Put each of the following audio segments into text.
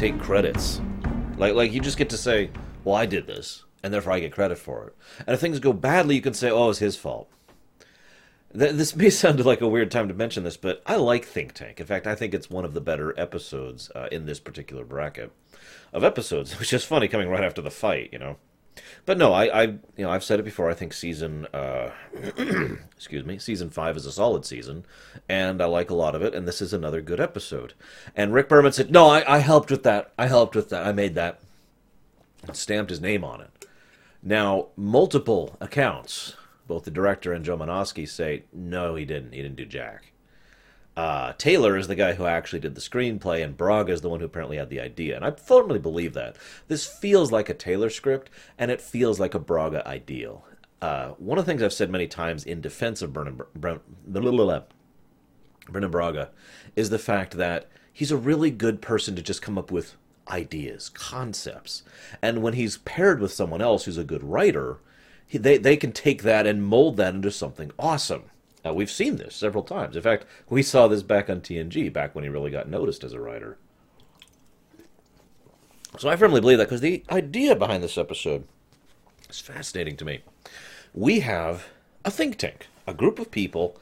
take credits. Like like you just get to say, "Well, I did this, and therefore I get credit for it." And if things go badly, you can say, "Oh, it's his fault." Th- This may sound like a weird time to mention this, but I like Think Tank. In fact, I think it's one of the better episodes uh, in this particular bracket of episodes, which is funny coming right after the fight, you know. But no, I, I, you know, I've said it before. I think season, uh, excuse me, season five is a solid season, and I like a lot of it. And this is another good episode. And Rick Berman said, "No, I, I helped with that. I helped with that. I made that." Stamped his name on it. Now, multiple accounts, both the director and Joe Menosky say, "No, he didn't. He didn't do Jack." Uh, Taylor is the guy who actually did the screenplay, and Braga is the one who apparently had the idea. And I firmly believe that. This feels like a Taylor script, and it feels like a Braga ideal. Uh, one of the things I've said many times in defense of Brannon, Brannon, Brannon Braga is the fact that he's a really good person to just come up with ideas, concepts. And when he's paired with someone else who's a good writer, he, they, they can take that and mold that into something awesome. Uh, we've seen this several times. In fact, we saw this back on TNG, back when he really got noticed as a writer. So I firmly believe that because the idea behind this episode is fascinating to me. We have a think tank, a group of people,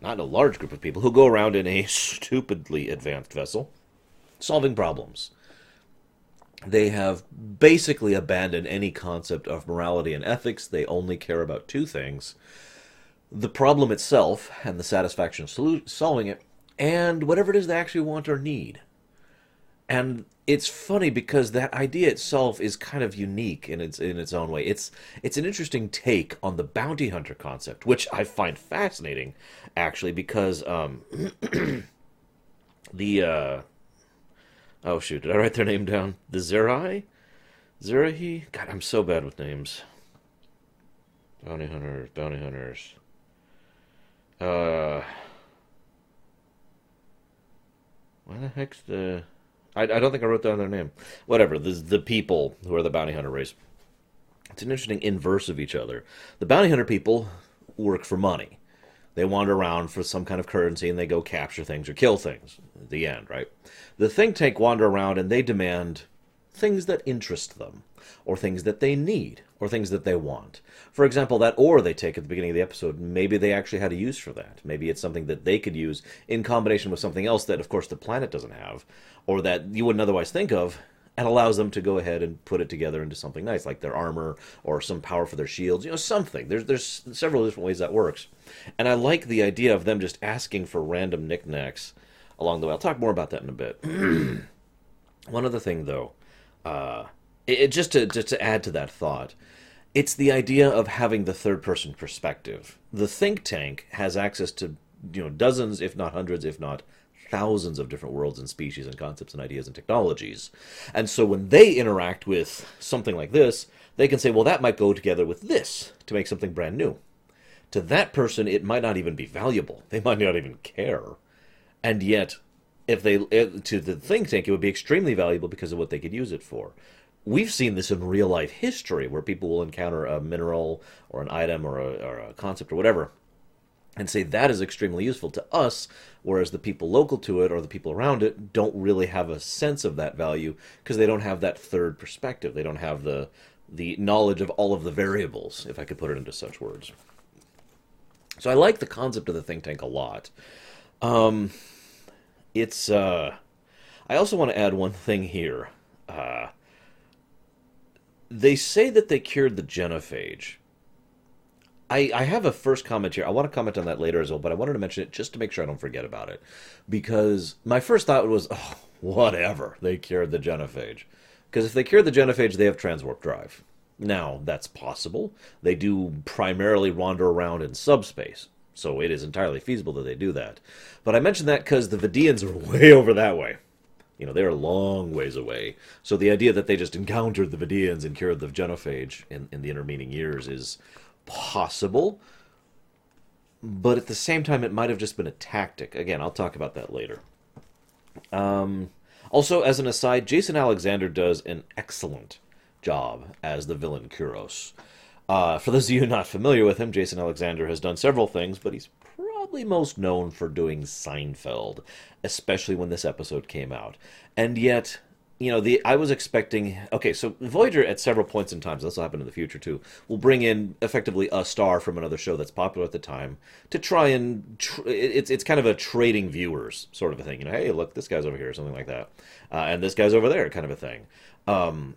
not a large group of people, who go around in a stupidly advanced vessel solving problems. They have basically abandoned any concept of morality and ethics. They only care about two things the problem itself and the satisfaction of solving it, and whatever it is they actually want or need. And it's funny because that idea itself is kind of unique in its in its own way. It's it's an interesting take on the bounty hunter concept, which I find fascinating, actually, because um, the uh, oh shoot, did I write their name down? The Zerai, Zerahi. God, I'm so bad with names. Bounty hunters, bounty hunters. Uh, why the heck's the? I, I don't think I wrote down their name. Whatever. The the people who are the bounty hunter race. It's an interesting inverse of each other. The bounty hunter people work for money. They wander around for some kind of currency and they go capture things or kill things. The end, right? The think tank wander around and they demand things that interest them, or things that they need, or things that they want. For example, that ore they take at the beginning of the episode, maybe they actually had a use for that. Maybe it's something that they could use in combination with something else that, of course, the planet doesn't have, or that you wouldn't otherwise think of, and allows them to go ahead and put it together into something nice, like their armor or some power for their shields, you know, something. There's there's several different ways that works. And I like the idea of them just asking for random knickknacks along the way. I'll talk more about that in a bit. One other thing, though, uh, it, just to just to add to that thought, it's the idea of having the third person perspective. The think tank has access to you know dozens, if not hundreds, if not thousands of different worlds and species and concepts and ideas and technologies. And so when they interact with something like this, they can say, well, that might go together with this to make something brand new. To that person, it might not even be valuable. They might not even care. And yet, if they to the think tank, it would be extremely valuable because of what they could use it for. We've seen this in real life history, where people will encounter a mineral or an item or a, or a concept or whatever, and say that is extremely useful to us, whereas the people local to it or the people around it don't really have a sense of that value because they don't have that third perspective. They don't have the the knowledge of all of the variables, if I could put it into such words. So I like the concept of the think tank a lot. Um, it's uh, I also want to add one thing here. Uh, they say that they cured the genophage. I, I have a first comment here. I want to comment on that later as well, but I wanted to mention it just to make sure I don't forget about it. Because my first thought was, oh, whatever, they cured the genophage. Because if they cured the genophage, they have transwarp drive. Now, that's possible. They do primarily wander around in subspace, so it is entirely feasible that they do that. But I mention that because the Vidians are way over that way. You know, they're a long ways away. So the idea that they just encountered the Vidians and cured the genophage in, in the intervening years is possible. But at the same time, it might have just been a tactic. Again, I'll talk about that later. Um, also, as an aside, Jason Alexander does an excellent job as the villain Kurros. Uh, for those of you not familiar with him, Jason Alexander has done several things, but he's probably most known for doing Seinfeld, especially when this episode came out. And yet, you know, the I was expecting. Okay, so Voyager at several points in time, so this will happen in the future too, will bring in effectively a star from another show that's popular at the time to try and tr- it's it's kind of a trading viewers sort of a thing. You know, hey, look, this guy's over here, something like that, uh, and this guy's over there, kind of a thing. Um,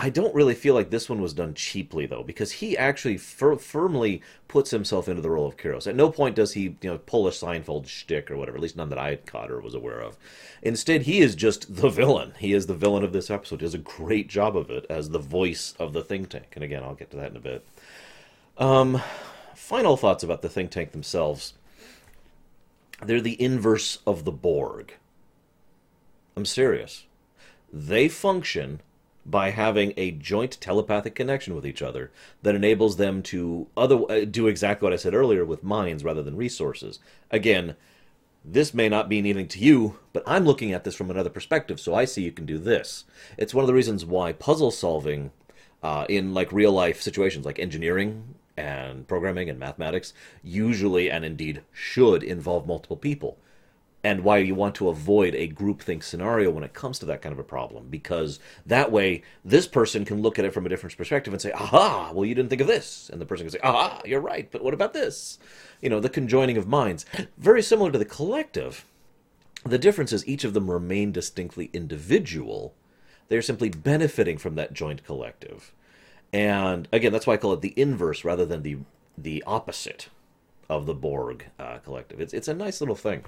I don't really feel like this one was done cheaply though, because he actually fir- firmly puts himself into the role of Kairos. At no point does he, you know, pull a Seinfeld shtick or whatever. At least none that I had caught or was aware of. Instead, he is just the villain. He is the villain of this episode. He does a great job of it as the voice of the think tank. And again, I'll get to that in a bit. Um, final thoughts about the think tank themselves. They're the inverse of the Borg. I'm serious. They function by having a joint telepathic connection with each other that enables them to other uh, do exactly what I said earlier with minds rather than resources. Again, this may not be anything to you, but I'm looking at this from another perspective, so I see you can do this. It's one of the reasons why puzzle solving uh, in like real life situations like engineering and programming and mathematics usually and indeed should involve multiple people and why you want to avoid a groupthink scenario when it comes to that kind of a problem because that way this person can look at it from a different perspective and say aha well you didn't think of this. And the person can say aha you're right but what about this? You know the conjoining of minds. Very similar to the collective the difference is each of them remain distinctly individual. They're simply benefiting from that joint collective. And again that's why i call it the inverse rather than the the opposite of the Borg uh, collective. It's it's a nice little thing.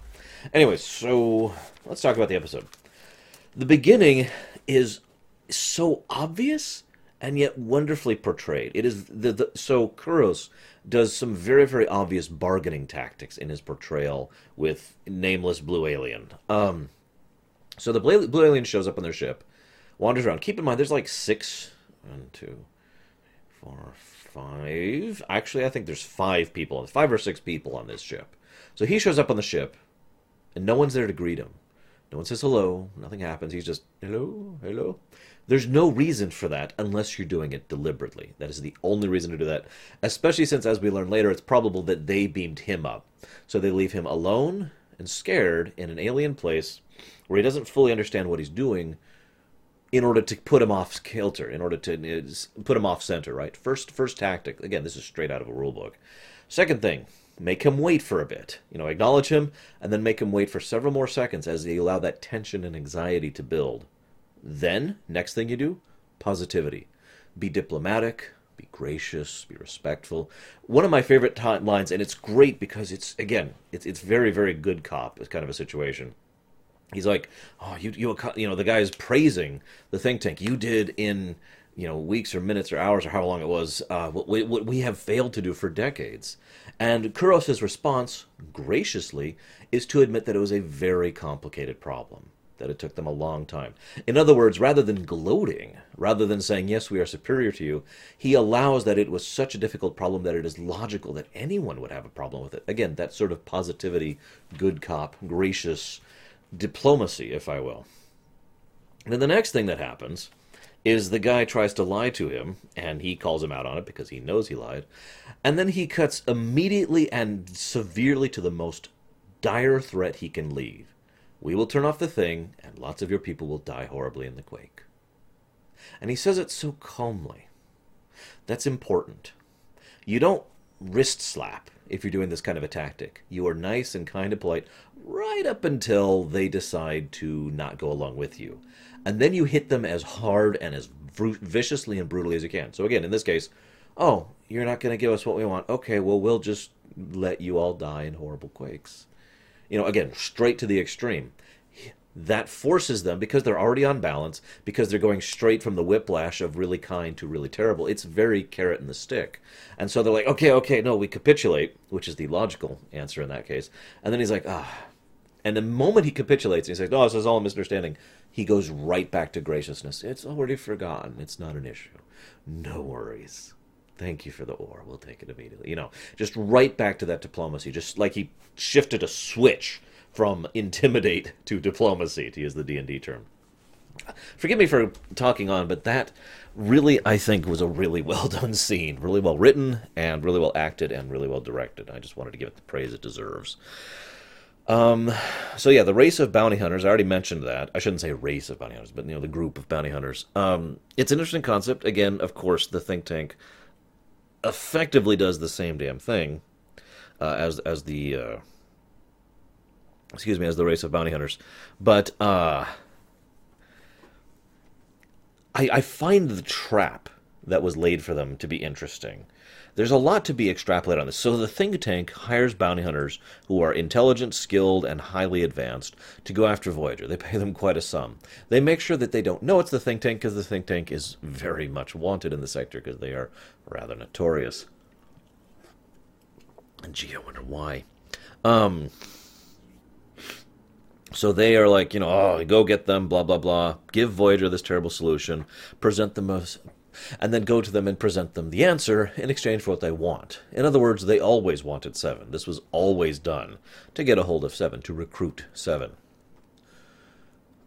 Anyway, so let's talk about the episode. The beginning is so obvious and yet wonderfully portrayed. It is the, the so Kairos does some very very obvious bargaining tactics in his portrayal with nameless blue alien. Um, so the blue, alien shows up on their ship, wanders around. Keep in mind, there's like six, one, two, four, five. Actually, I think there's five people, five or six people on this ship. So he shows up on the ship, and no one's there to greet him. No one says hello. Nothing happens. He's just hello, hello. There's no reason for that unless you're doing it deliberately. That is the only reason to do that. Especially since, as we learn later, it's probable that they beamed him up. So they leave him alone and scared in an alien place where he doesn't fully understand what he's doing in order to put him off kilter, in order to uh, put him off center, right? First, first tactic. Again, this is straight out of a rule book. Second thing, make him wait for a bit. You know, acknowledge him, and then make him wait for several more seconds as they allow that tension and anxiety to build. Then, next thing you do, positivity. Be diplomatic, be gracious, be respectful. One of my favorite t- lines, and it's great because it's again, it's it's very very good cop. It's kind of a situation he's like, oh, you you you know the guy is praising the think tank. You did in you know weeks or minutes or hours or how long it was uh, what, we, what we have failed to do for decades. And Kairos's response, graciously, is to admit that it was a very complicated problem. That it took them a long time. In other words, rather than gloating, rather than saying, Yes, we are superior to you, he allows that it was such a difficult problem that it is logical that anyone would have a problem with it. Again, that sort of positivity, good cop, gracious, diplomacy, if I will. Then the next thing that happens is the guy tries to lie to him, and he calls him out on it because he knows he lied. And then he cuts immediately and severely to the most dire threat he can leave. We will turn off the thing, and lots of your people will die horribly in the quake. And he says it so calmly. That's important. You don't wrist slap if you're doing this kind of a tactic. You are nice and kind and polite right up until they decide to not go along with you. And then you hit them as hard and as viciously and brutally as you can. So, again, in this case, oh, you're not going to give us what we want. Okay, well, we'll just let you all die in horrible quakes. You know, again, straight to the extreme that forces them because they're already on balance because they're going straight from the whiplash of really kind to really terrible it's very carrot and the stick and so they're like okay okay no we capitulate which is the logical answer in that case and then he's like ah and the moment he capitulates he's like oh this is all a misunderstanding. He goes right back to graciousness. It's already forgotten. It's not an issue. No worries. Thank you for the ore we'll take it immediately. You know just right back to that diplomacy. Just like he shifted a switch from intimidate to diplomacy, to use the D and D term. forgive me for talking on, but that really, I think, was a really well done scene, really well written, and really well acted, and really well directed. I just wanted to give it the praise it deserves. Um, so yeah, the race of bounty hunters. I already mentioned that. I shouldn't say race of bounty hunters, but you know the group of bounty hunters. Um, it's an interesting concept. Again, of course, the think tank effectively does the same damn thing uh, as as the uh, excuse me as the race of bounty hunters, but uh, I, I find the trap that was laid for them to be interesting. There's a lot to be extrapolated on this. So the think tank hires bounty hunters who are intelligent, skilled, and highly advanced to go after Voyager. They pay them quite a sum. They make sure that they don't know it's the think tank because the think tank is very much wanted in the sector because they are rather notorious. And gee, I wonder why. Um, so they are like, you know, oh, go get them, blah, blah, blah. Give Voyager this terrible solution, present the as, and then go to them and present them the answer in exchange for what they want. In other words, they always wanted Seven. This was always done to get a hold of Seven, to recruit Seven.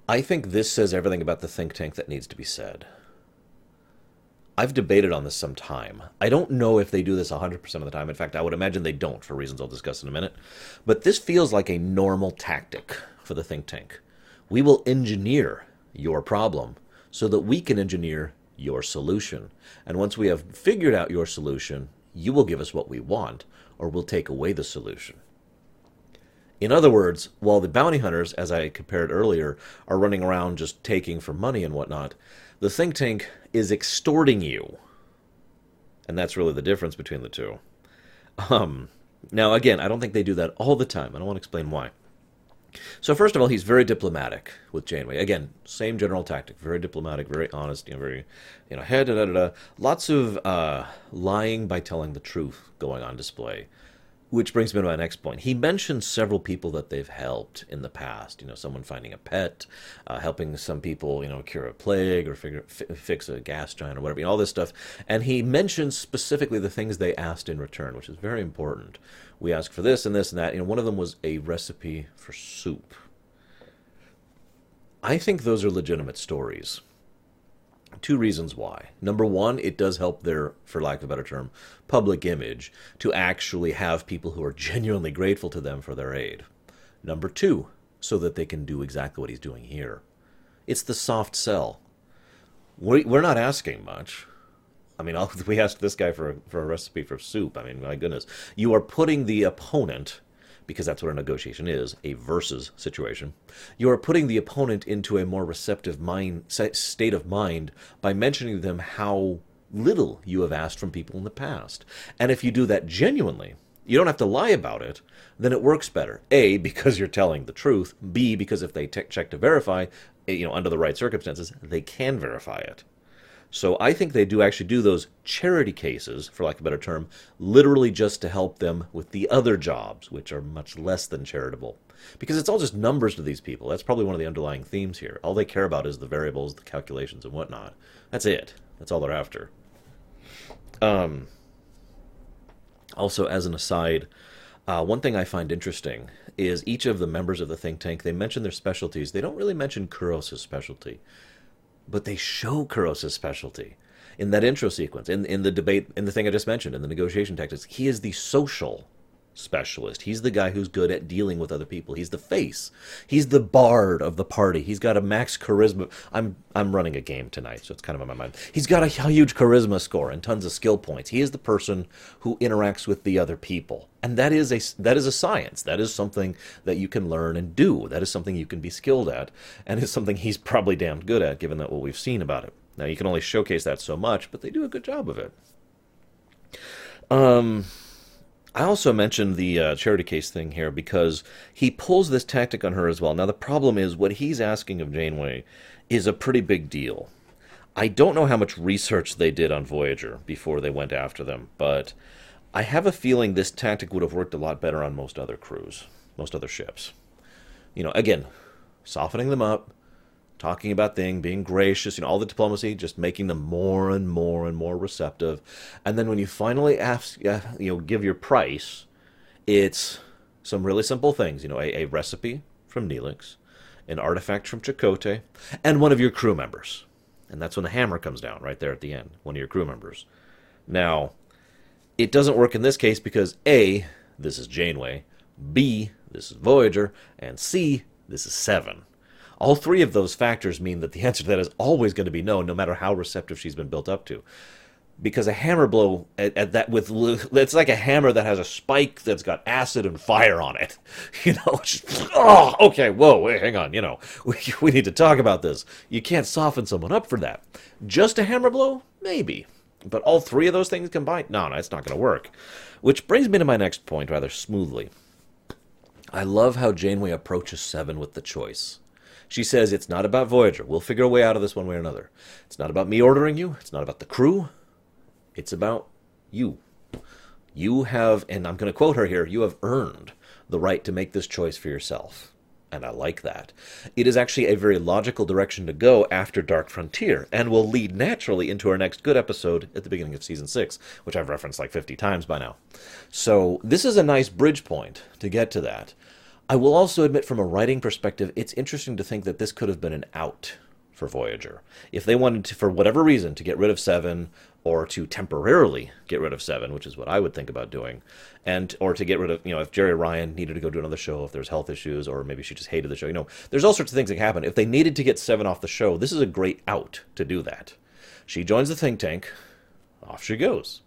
I think this says everything about the think tank that needs to be said. I've debated on this some time. I don't know if they do this 100% of the time. In fact, I would imagine they don't for reasons I'll discuss in a minute. But this feels like a normal tactic for the think tank. We will engineer your problem so that we can engineer your solution. And once we have figured out your solution, you will give us what we want, or we'll take away the solution. In other words, while the bounty hunters, as I compared earlier, are running around just taking for money and whatnot, the think tank is extorting you. And that's really the difference between the two. Um, now, again, I don't think they do that all the time. I don't want to explain why. So first of all, he's very diplomatic with Janeway. Again, same general tactic. Very diplomatic, very honest. You know, very, you know, head da da da. Lots of uh, lying by telling the truth going on display. Which brings me to my next point. He mentions several people that they've helped in the past. You know, someone finding a pet, uh, helping some people, you know, cure a plague or figure, f- fix a gas giant or whatever, you know, all this stuff. And he mentions specifically the things they asked in return, which is very important. We asked for this and this and that. You know, one of them was a recipe for soup. I think those are legitimate stories. Two reasons why. Number one, it does help their, for lack of a better term, public image to actually have people who are genuinely grateful to them for their aid. Number two, so that they can do exactly what he's doing here. It's the soft sell. We're not asking much. I mean, we asked this guy for a, for a recipe for soup. I mean, my goodness. You are putting the opponent because that's what a negotiation is a versus situation. You are putting the opponent into a more receptive mind state of mind by mentioning to them how little you have asked from people in the past. And if you do that genuinely, you don't have to lie about it, then it works better. A, because you're telling the truth. B, because if they t- check to verify, eh, you know, under the right circumstances, they can verify it. So I think they do actually do those charity cases, for lack of a better term, literally just to help them with the other jobs, which are much less than charitable. Because it's all just numbers to these people. That's probably one of the underlying themes here. All they care about is the variables, the calculations, and whatnot. That's it. That's all they're after. Um, also, as an aside, uh, one thing I find interesting is each of the members of the think tank, they mention their specialties. They don't really mention Kurros' specialty but they show Kurros' specialty in that intro sequence, in in the debate, in the thing I just mentioned, in the negotiation tactics. He is the social specialist. He's the guy who's good at dealing with other people. He's the face. He's the bard of the party. He's got a max charisma. I'm I'm running a game tonight, so it's kind of on my mind. He's got a huge charisma score and tons of skill points. He is the person who interacts with the other people. And that is a that is a science. That is something that you can learn and do. That is something you can be skilled at and it's something he's probably damned good at given that what we've seen about it. Now you can only showcase that so much, but they do a good job of it. Um I also mentioned the uh, charity case thing here because he pulls this tactic on her as well. Now, the problem is what he's asking of Janeway is a pretty big deal. I don't know how much research they did on Voyager before they went after them, but I have a feeling this tactic would have worked a lot better on most other crews, most other ships. You know, again, softening them up, talking about things, being gracious, you know, all the diplomacy, just making them more and more and more receptive. And then when you finally ask, you know, give your price, it's some really simple things, you know, a, a recipe from Neelix, an artifact from Chakotay, and one of your crew members. And that's when the hammer comes down right there at the end, one of your crew members. Now, it doesn't work in this case because A, this is Janeway, B, this is Voyager, and C, this is Seven. All three of those factors mean that the answer to that is always going to be no, no matter how receptive she's been built up to. Because a hammer blow at, at that with it's like a hammer that has a spike that's got acid and fire on it. You know, just, oh, okay, whoa, wait, hang on. You know, we, we need to talk about this. You can't soften someone up for that. Just a hammer blow, maybe, but all three of those things combined, no, no, it's not going to work. Which brings me to my next point rather smoothly. I love how Janeway approaches Seven with the choice. She says, It's not about Voyager. We'll figure a way out of this one way or another. It's not about me ordering you. It's not about the crew. It's about you. You have, and I'm going to quote her here, you have earned the right to make this choice for yourself. And I like that. It is actually a very logical direction to go after Dark Frontier, and will lead naturally into our next good episode at the beginning of season six, which I've referenced like 50 times by now. So, this is a nice bridge point to get to that. I will also admit, from a writing perspective, it's interesting to think that this could have been an out for Voyager. If they wanted to, for whatever reason, to get rid of Seven, or to temporarily get rid of Seven, which is what I would think about doing, and or to get rid of, you know, if Jeri Ryan needed to go do another show, if there's health issues, or maybe she just hated the show, you know, there's all sorts of things that happen. If they needed to get Seven off the show, this is a great out to do that. She joins the think tank, off she goes.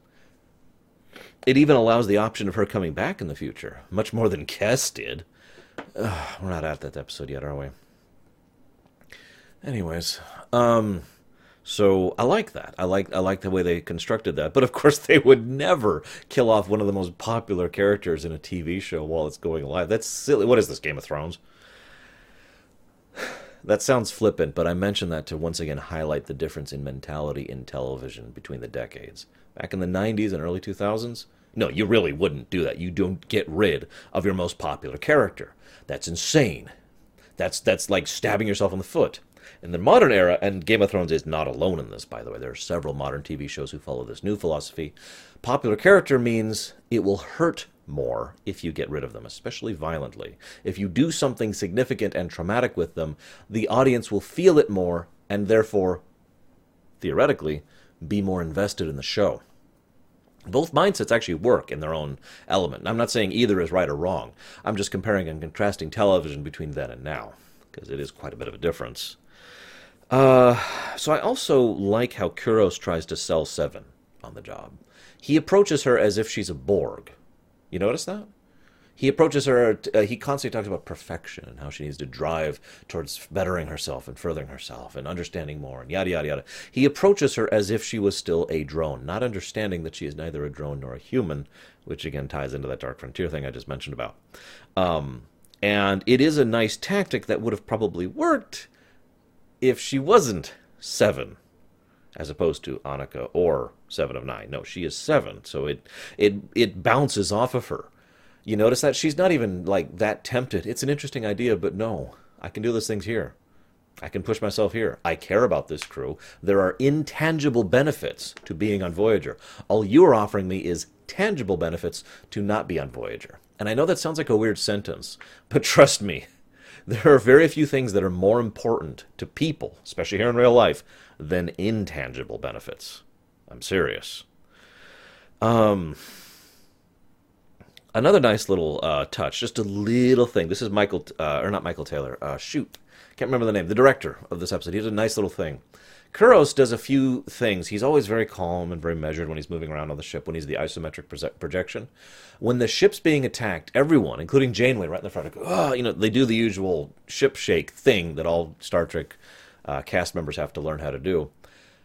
It even allows the option of her coming back in the future, much more than Kes did. Uh, we're not at that episode yet, are we? Anyways, um, so I like that. I like I like the way they constructed that. But of course, they would never kill off one of the most popular characters in a TV show while it's going live. That's silly. What is this, Game of Thrones? That sounds flippant, but I mention that to once again highlight the difference in mentality in television between the decades. Back in the 90s and early 2000s, no, you really wouldn't do that. You don't get rid of your most popular character. That's insane. That's that's like stabbing yourself in the foot. In the modern era, and Game of Thrones is not alone in this, by the way. There are several modern TV shows who follow this new philosophy. Popular character means it will hurt more if you get rid of them, especially violently. If you do something significant and traumatic with them, the audience will feel it more and therefore, theoretically, be more invested in the show both mindsets actually work in their own element. I'm not saying either is right or wrong. I'm just comparing and contrasting television between then and now, because it is quite a bit of a difference. Uh, so I also like how Kurros tries to sell Seven on the job. He approaches her as if she's a Borg. You notice that? He approaches her. Uh, he constantly talks about perfection and how she needs to drive towards bettering herself and furthering herself and understanding more and yada yada yada. He approaches her as if she was still a drone, not understanding that she is neither a drone nor a human, which again ties into that dark frontier thing I just mentioned about. Um, and it is a nice tactic that would have probably worked if she wasn't seven as opposed to Annika or Seven of Nine. No, she is seven, so it it it bounces off of her. You notice that she's not even like that tempted. It's an interesting idea, but no, I can do those things here. I can push myself here. I care about this crew. There are intangible benefits to being on Voyager. All you are offering me is tangible benefits to not be on Voyager. And I know that sounds like a weird sentence, but trust me, there are very few things that are more important to people, especially here in real life, than intangible benefits. I'm serious. Um, Another nice little uh, touch, just a little thing. This is Michael, uh, or not Michael Taylor. Uh, shoot, can't remember the name. The director of this episode. He did a nice little thing. Kurros does a few things. He's always very calm and very measured when he's moving around on the ship, when he's the isometric projection. When the ship's being attacked, everyone, including Janeway right in the front, go, oh, you know, they do the usual ship shake thing that all Star Trek uh, cast members have to learn how to do.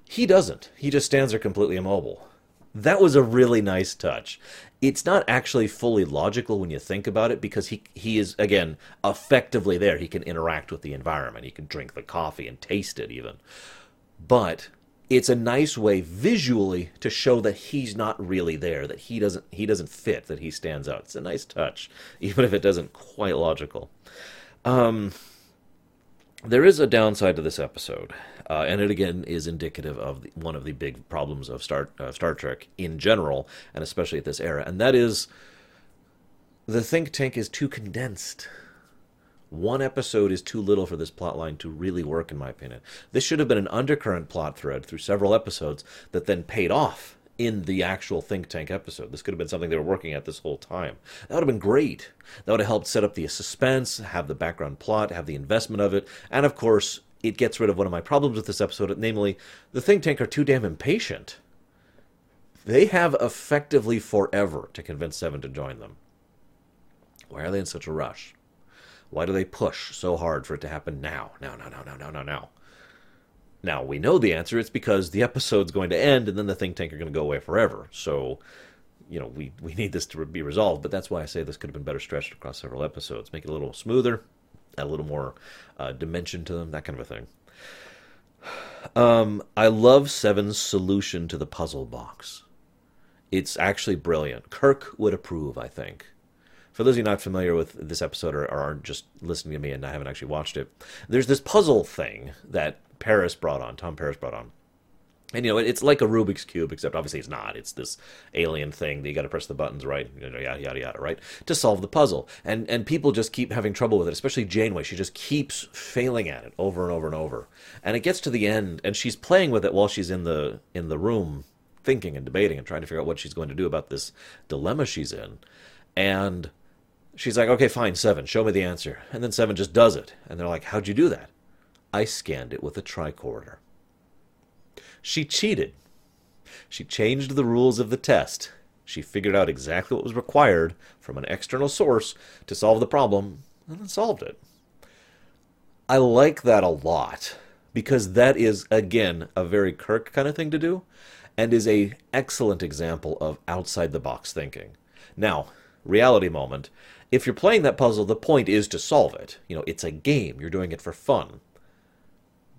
He doesn't. He just stands there completely immobile. That was a really nice touch. It's not actually fully logical when you think about it because he he is again effectively there. He can interact with the environment. He can drink the coffee and taste it even. But it's a nice way visually to show that he's not really there, that he doesn't he doesn't fit, that he stands out. It's a nice touch, even if it doesn't quite logical. Um, there is a downside to this episode, uh, and it again is indicative of the, one of the big problems of Star uh, Star Trek in general, and especially at this era, and that is the think tank is too condensed. One episode is too little for this plot line to really work, in my opinion. This should have been an undercurrent plot thread through several episodes that then paid off in the actual think tank episode. This could have been something they were working at this whole time. That would have been great. That would have helped set up the suspense, have the background plot, have the investment of it, and of course, it gets rid of one of my problems with this episode, namely, the think tank are too damn impatient. They have effectively forever to convince Seven to join them. Why are they in such a rush? Why do they push so hard for it to happen now? Now, now, now, now, now, now, now. Now, we know the answer. It's because the episode's going to end and then the think tank are going to go away forever. So, you know, we, we need this to be resolved. But that's why I say this could have been better stretched across several episodes. Make it a little smoother, add a little more uh, dimension to them, that kind of a thing. Um, I love Seven's solution to the puzzle box. It's actually brilliant. Kirk would approve, I think. For those of you not familiar with this episode or, or aren't just listening to me and I haven't actually watched it, there's this puzzle thing that Paris brought on, Tom Paris brought on. And you know, it's like a Rubik's cube, except obviously it's not. It's this alien thing that you got to press the buttons right, yada yada yada, right, to solve the puzzle. And and people just keep having trouble with it, especially Janeway. She just keeps failing at it over and over and over. And it gets to the end, and she's playing with it while she's in the in the room, thinking and debating and trying to figure out what she's going to do about this dilemma she's in. And she's like, "Okay, fine, seven, show me the answer." And then seven just does it, and they're like, "How'd you do that?" I scanned it with a tricorder. She cheated. She changed the rules of the test. She figured out exactly what was required from an external source to solve the problem and then solved it. I like that a lot because that is again a very Kirk kind of thing to do and is a excellent example of outside the box thinking. Now, reality moment, if you're playing that puzzle the point is to solve it. You know, it's a game, you're doing it for fun.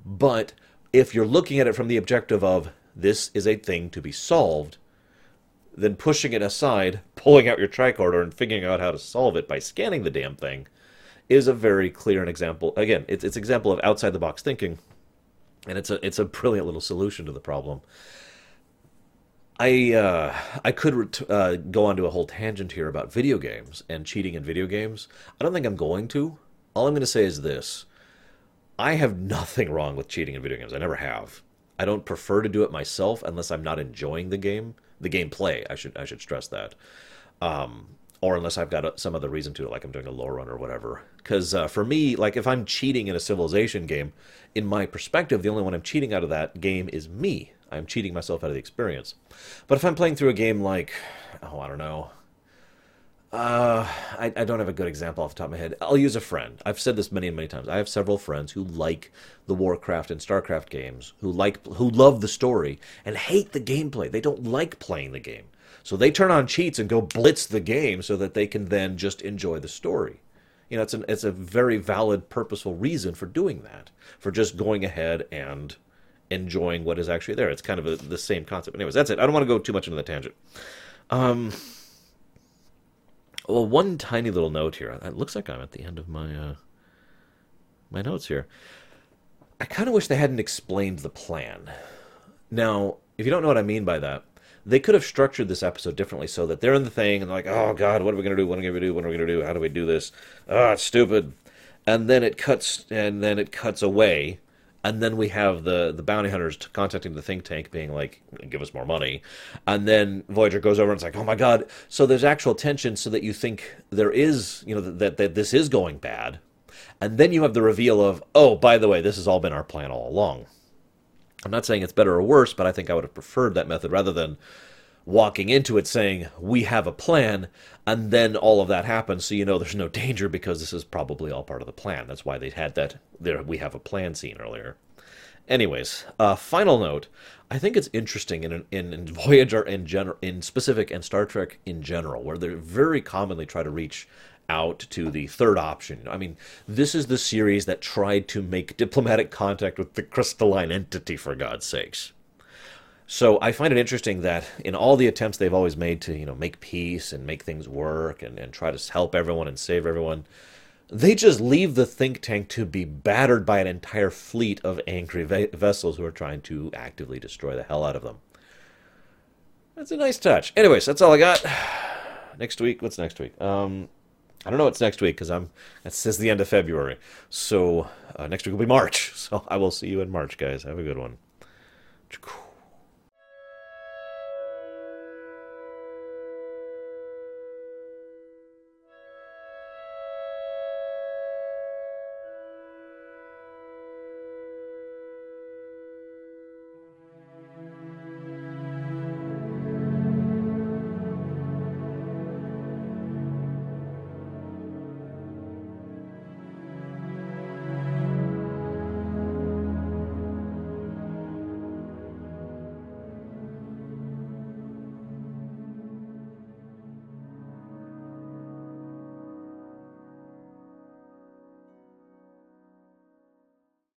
But if you're looking at it from the objective of this is a thing to be solved, then pushing it aside, pulling out your tricorder and figuring out how to solve it by scanning the damn thing is a very clear example. Again, it's it's example of outside the box thinking, and it's a it's a brilliant little solution to the problem. I uh, I could uh, go on to a whole tangent here about video games and cheating in video games. I don't think I'm going to. All I'm going to say is this: I have nothing wrong with cheating in video games. I never have. I don't prefer to do it myself unless I'm not enjoying the game, the gameplay. I should I should stress that, um, or unless I've got a, some other reason to it, like I'm doing a low run or whatever. Because uh, for me, like if I'm cheating in a Civilization game, in my perspective, the only one I'm cheating out of that game is me. I'm cheating myself out of the experience. But if I'm playing through a game like, oh, I don't know, uh, I, I don't have a good example off the top of my head. I'll use a friend. I've said this many and many times. I have several friends who like the Warcraft and Starcraft games, who like who love the story and hate the gameplay. They don't like playing the game. So they turn on cheats and go blitz the game so that they can then just enjoy the story. You know, it's an it's a very valid, purposeful reason for doing that. For just going ahead and enjoying what is actually there. It's kind of a, the same concept. Anyways, that's it. I don't want to go too much into the tangent. Um, well, one tiny little note here. It looks like I'm at the end of my uh, my notes here. I kind of wish they hadn't explained the plan. Now, if you don't know what I mean by that, they could have structured this episode differently so that they're in the thing and they're like, "Oh God, what are we gonna do? What are we gonna do? What are we gonna do? How do we do this? Ah, oh, it's stupid." And then it cuts, and then it cuts away and then we have the the bounty hunters contacting the think tank being like give us more money. And then voyager goes over and it's like oh my god. So there's actual tension so that you think there is you know that that this is going bad. And then you have the reveal of oh by the way this has all been our plan all along. I'm not saying it's better or worse but i think i would have preferred that method rather than walking into it saying we have a plan and then all of that happens so you know there's no danger because this is probably all part of the plan that's why they had that there we have a plan scene earlier anyways uh, final note i think it's interesting in, in, in voyager in general in specific and star trek in general where they very commonly try to reach out to the third option. I mean, this is the series that tried to make diplomatic contact with the crystalline entity, for God's sakes. So I find it interesting that in all the attempts they've always made to, you know, make peace and make things work and, and try to help everyone and save everyone, they just leave the think tank to be battered by an entire fleet of angry ve- vessels who are trying to actively destroy the hell out of them. That's a nice touch. Anyways, that's all I got. Next week, what's next week? Um, I don't know what's next week because I'm it says the end of February. So uh, next week will be March. So I will see you in March, guys. Have a good one.